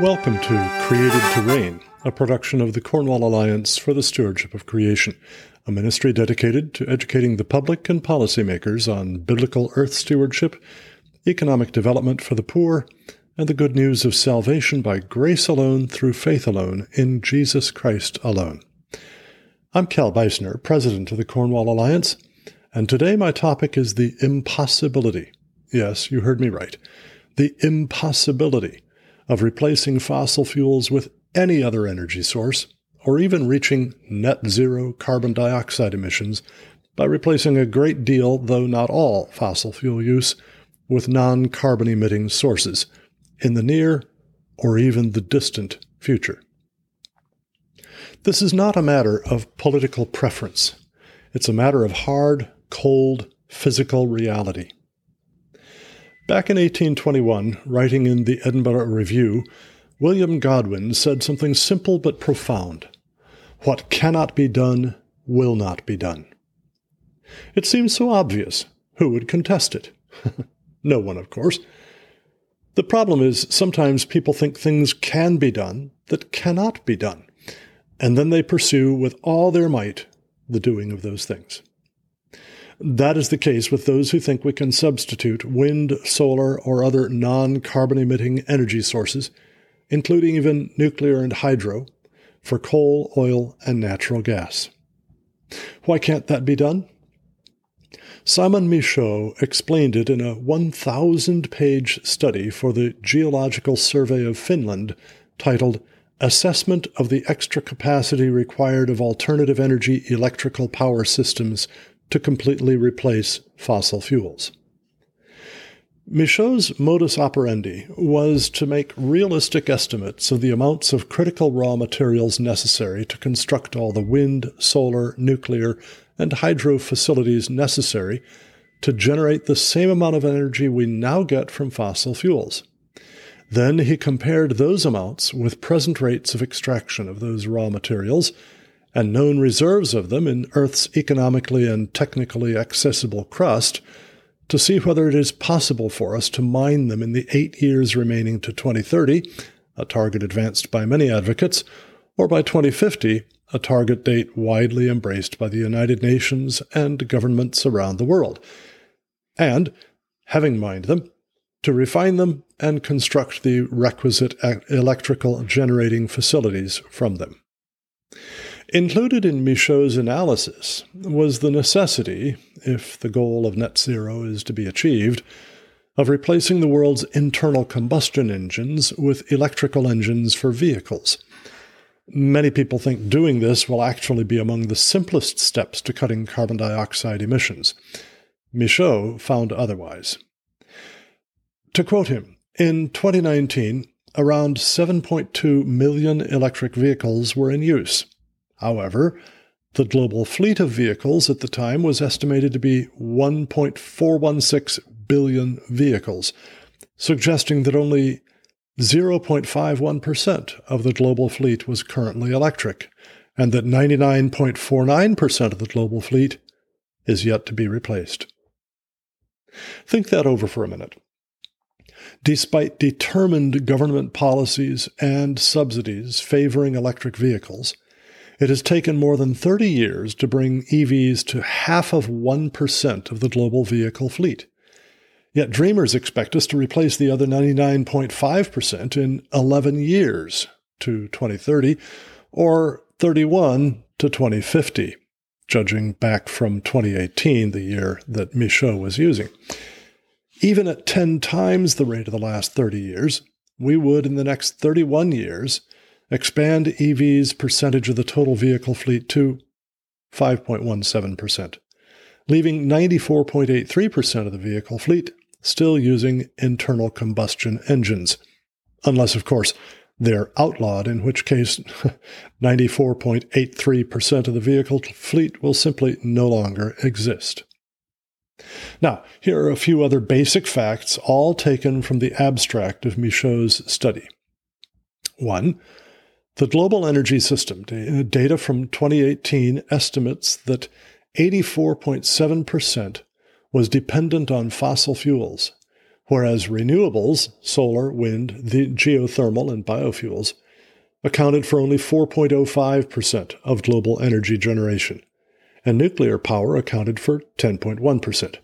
Welcome to Created to Reign, a production of the Cornwall Alliance for the Stewardship of Creation, a ministry dedicated to educating the public and policymakers on biblical earth stewardship, economic development for the poor, and the good news of salvation by grace alone through faith alone in Jesus Christ alone. I'm Cal Beisner, president of the Cornwall Alliance, and today my topic is the impossibility. Yes, you heard me right. The impossibility of replacing fossil fuels with any other energy source, or even reaching net zero carbon dioxide emissions by replacing a great deal, though not all, fossil fuel use with non carbon emitting sources in the near or even the distant future. This is not a matter of political preference. It's a matter of hard, cold, physical reality. Back in 1821, writing in the Edinburgh Review, William Godwin said something simple but profound What cannot be done will not be done. It seems so obvious. Who would contest it? no one, of course. The problem is sometimes people think things can be done that cannot be done, and then they pursue with all their might the doing of those things. That is the case with those who think we can substitute wind, solar, or other non carbon emitting energy sources, including even nuclear and hydro, for coal, oil, and natural gas. Why can't that be done? Simon Michaux explained it in a 1,000 page study for the Geological Survey of Finland titled Assessment of the Extra Capacity Required of Alternative Energy Electrical Power Systems to completely replace fossil fuels. Michaux's modus operandi was to make realistic estimates of the amounts of critical raw materials necessary to construct all the wind, solar, nuclear, and hydro facilities necessary to generate the same amount of energy we now get from fossil fuels. Then he compared those amounts with present rates of extraction of those raw materials and known reserves of them in Earth's economically and technically accessible crust to see whether it is possible for us to mine them in the eight years remaining to 2030, a target advanced by many advocates, or by 2050, a target date widely embraced by the United Nations and governments around the world. And, having mined them, to refine them and construct the requisite electrical generating facilities from them. Included in Michaux's analysis was the necessity, if the goal of net zero is to be achieved, of replacing the world's internal combustion engines with electrical engines for vehicles. Many people think doing this will actually be among the simplest steps to cutting carbon dioxide emissions. Michaux found otherwise. To quote him, in 2019, around 7.2 million electric vehicles were in use. However, the global fleet of vehicles at the time was estimated to be 1.416 billion vehicles, suggesting that only 0.51% of the global fleet was currently electric, and that 99.49% of the global fleet is yet to be replaced. Think that over for a minute. Despite determined government policies and subsidies favoring electric vehicles, it has taken more than 30 years to bring EVs to half of 1% of the global vehicle fleet. Yet dreamers expect us to replace the other 99.5% in 11 years to 2030 or 31 to 2050, judging back from 2018, the year that Michaux was using. Even at 10 times the rate of the last 30 years, we would, in the next 31 years, expand EV's percentage of the total vehicle fleet to 5.17%, leaving 94.83% of the vehicle fleet still using internal combustion engines. Unless, of course, they're outlawed, in which case 94.83% of the vehicle fleet will simply no longer exist. Now, here are a few other basic facts, all taken from the abstract of Michaux's study. One, the global energy system uh, data from 2018 estimates that 84.7% was dependent on fossil fuels, whereas renewables, solar, wind, the geothermal, and biofuels, accounted for only 4.05% of global energy generation, and nuclear power accounted for 10.1%.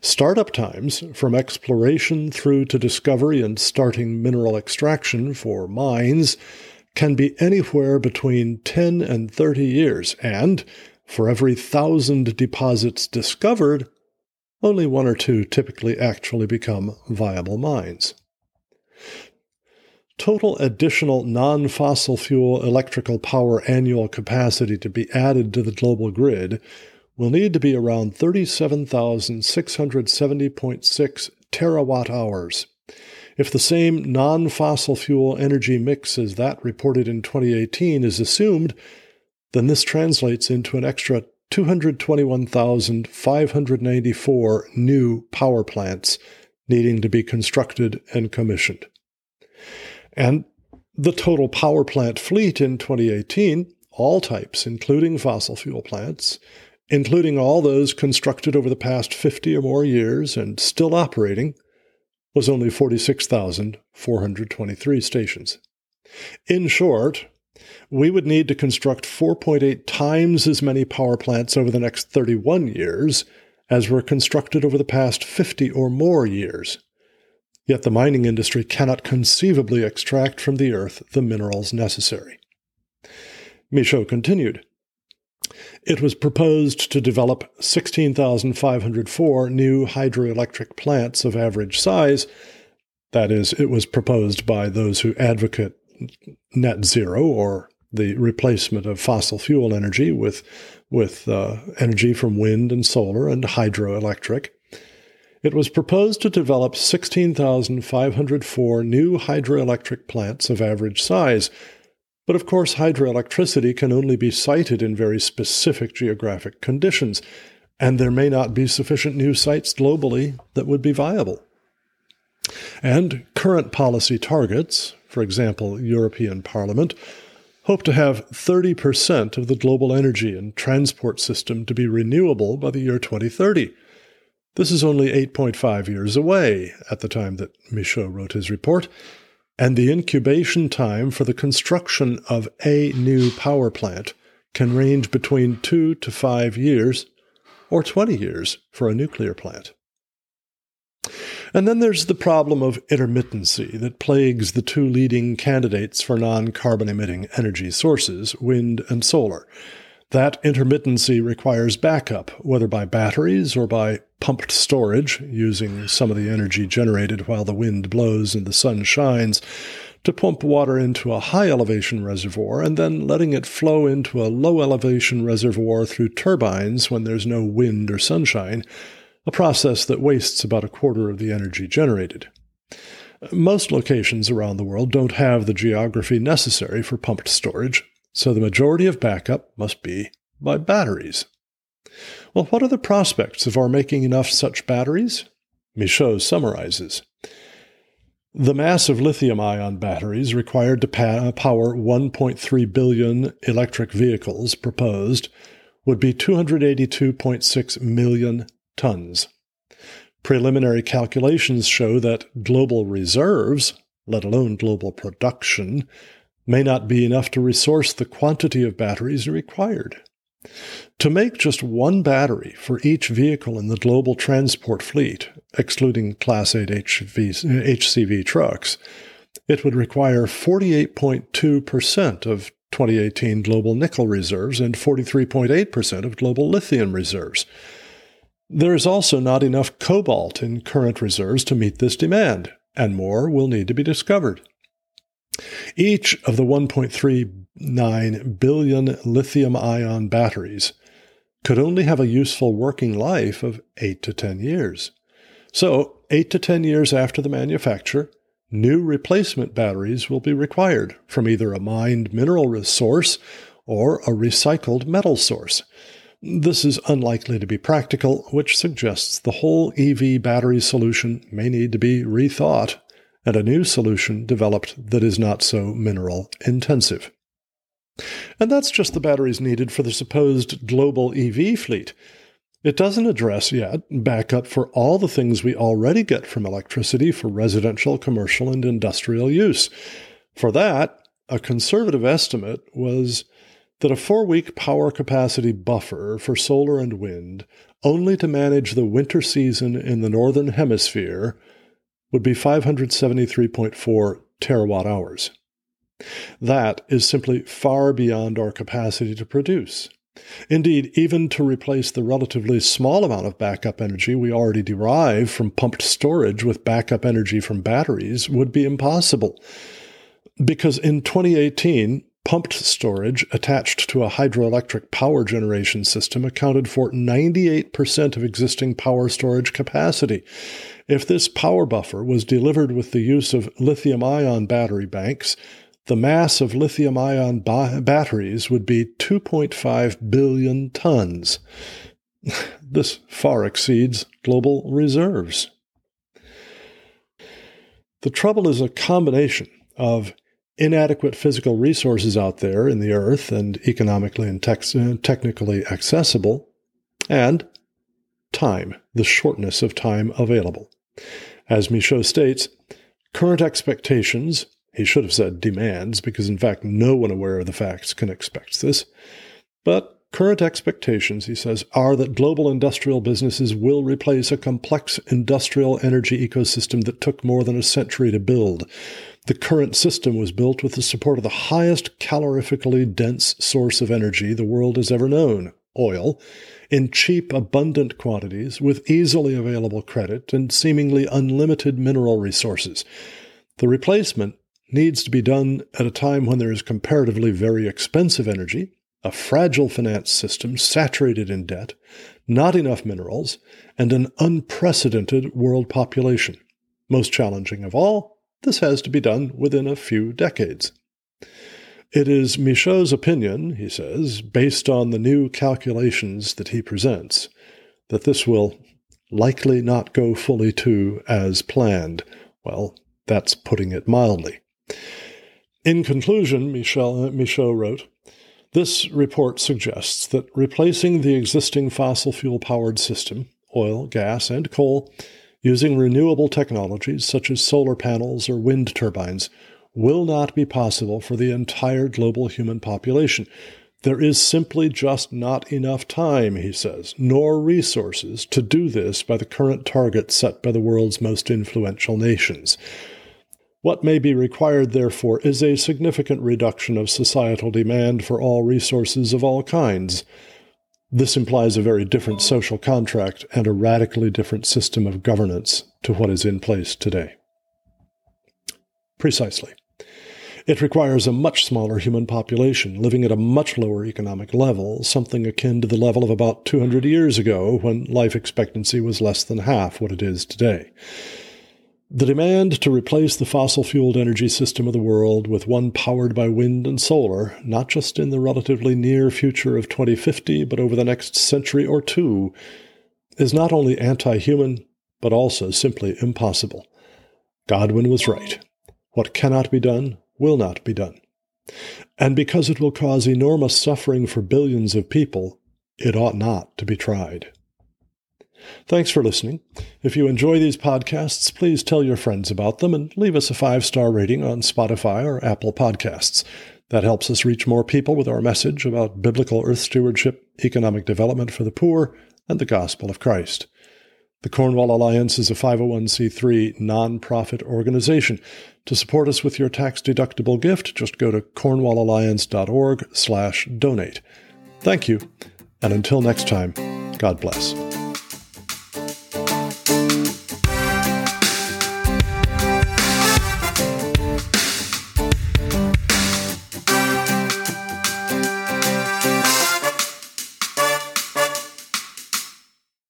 Startup times, from exploration through to discovery and starting mineral extraction for mines, can be anywhere between 10 and 30 years, and for every thousand deposits discovered, only one or two typically actually become viable mines. Total additional non fossil fuel electrical power annual capacity to be added to the global grid will need to be around 37,670.6 terawatt hours. If the same non fossil fuel energy mix as that reported in 2018 is assumed, then this translates into an extra 221,594 new power plants needing to be constructed and commissioned. And the total power plant fleet in 2018, all types, including fossil fuel plants, including all those constructed over the past 50 or more years and still operating, was only 46,423 stations. In short, we would need to construct 4.8 times as many power plants over the next 31 years as were constructed over the past 50 or more years. Yet the mining industry cannot conceivably extract from the earth the minerals necessary. Michaux continued. It was proposed to develop 16,504 new hydroelectric plants of average size. That is, it was proposed by those who advocate net zero or the replacement of fossil fuel energy with, with uh, energy from wind and solar and hydroelectric. It was proposed to develop 16,504 new hydroelectric plants of average size. But of course, hydroelectricity can only be sited in very specific geographic conditions, and there may not be sufficient new sites globally that would be viable. And current policy targets, for example, European Parliament, hope to have 30% of the global energy and transport system to be renewable by the year 2030. This is only 8.5 years away at the time that Michaux wrote his report, and the incubation time for the construction of a new power plant can range between two to five years or 20 years for a nuclear plant. And then there's the problem of intermittency that plagues the two leading candidates for non carbon emitting energy sources, wind and solar. That intermittency requires backup, whether by batteries or by pumped storage, using some of the energy generated while the wind blows and the sun shines, to pump water into a high elevation reservoir and then letting it flow into a low elevation reservoir through turbines when there's no wind or sunshine, a process that wastes about a quarter of the energy generated. Most locations around the world don't have the geography necessary for pumped storage, so the majority of backup must be by batteries. Well, what are the prospects of our making enough such batteries? Michaux summarizes. The mass of lithium ion batteries required to pa- power 1.3 billion electric vehicles proposed would be 282.6 million tons. Preliminary calculations show that global reserves, let alone global production, may not be enough to resource the quantity of batteries required. To make just one battery for each vehicle in the global transport fleet, excluding Class 8 HV, HCV trucks, it would require 48.2% of 2018 global nickel reserves and 43.8% of global lithium reserves. There is also not enough cobalt in current reserves to meet this demand, and more will need to be discovered. Each of the 1.39 billion lithium ion batteries could only have a useful working life of 8 to 10 years. So, 8 to 10 years after the manufacture, new replacement batteries will be required from either a mined mineral resource or a recycled metal source. This is unlikely to be practical, which suggests the whole EV battery solution may need to be rethought and a new solution developed that is not so mineral intensive. And that's just the batteries needed for the supposed global EV fleet. It doesn't address yet backup for all the things we already get from electricity for residential, commercial, and industrial use. For that, a conservative estimate was that a four week power capacity buffer for solar and wind, only to manage the winter season in the Northern Hemisphere, would be 573.4 terawatt hours. That is simply far beyond our capacity to produce. Indeed, even to replace the relatively small amount of backup energy we already derive from pumped storage with backup energy from batteries would be impossible. Because in 2018, pumped storage attached to a hydroelectric power generation system accounted for 98% of existing power storage capacity. If this power buffer was delivered with the use of lithium ion battery banks, the mass of lithium ion ba- batteries would be 2.5 billion tons. this far exceeds global reserves. The trouble is a combination of inadequate physical resources out there in the earth and economically and uh, technically accessible, and time, the shortness of time available. As Michaux states, current expectations he should have said demands, because in fact no one aware of the facts can expect this. But current expectations, he says, are that global industrial businesses will replace a complex industrial energy ecosystem that took more than a century to build. The current system was built with the support of the highest calorifically dense source of energy the world has ever known, oil, in cheap, abundant quantities, with easily available credit and seemingly unlimited mineral resources. The replacement needs to be done at a time when there is comparatively very expensive energy, a fragile finance system saturated in debt, not enough minerals, and an unprecedented world population. Most challenging of all, this has to be done within a few decades. It is Michaux's opinion, he says, based on the new calculations that he presents, that this will likely not go fully to as planned. Well, that's putting it mildly. In conclusion, Michel, Michaux wrote, this report suggests that replacing the existing fossil fuel powered system, oil, gas, and coal, using renewable technologies such as solar panels or wind turbines will not be possible for the entire global human population. There is simply just not enough time, he says, nor resources to do this by the current targets set by the world's most influential nations. What may be required, therefore, is a significant reduction of societal demand for all resources of all kinds. This implies a very different social contract and a radically different system of governance to what is in place today. Precisely. It requires a much smaller human population living at a much lower economic level, something akin to the level of about 200 years ago when life expectancy was less than half what it is today. The demand to replace the fossil fueled energy system of the world with one powered by wind and solar, not just in the relatively near future of 2050, but over the next century or two, is not only anti human, but also simply impossible. Godwin was right. What cannot be done will not be done. And because it will cause enormous suffering for billions of people, it ought not to be tried. Thanks for listening. If you enjoy these podcasts, please tell your friends about them and leave us a five star rating on Spotify or Apple Podcasts. That helps us reach more people with our message about biblical earth stewardship, economic development for the poor, and the gospel of Christ. The Cornwall Alliance is a 501c3 nonprofit organization. To support us with your tax-deductible gift, just go to cornwallalliance.org/donate. Thank you, and until next time, God bless.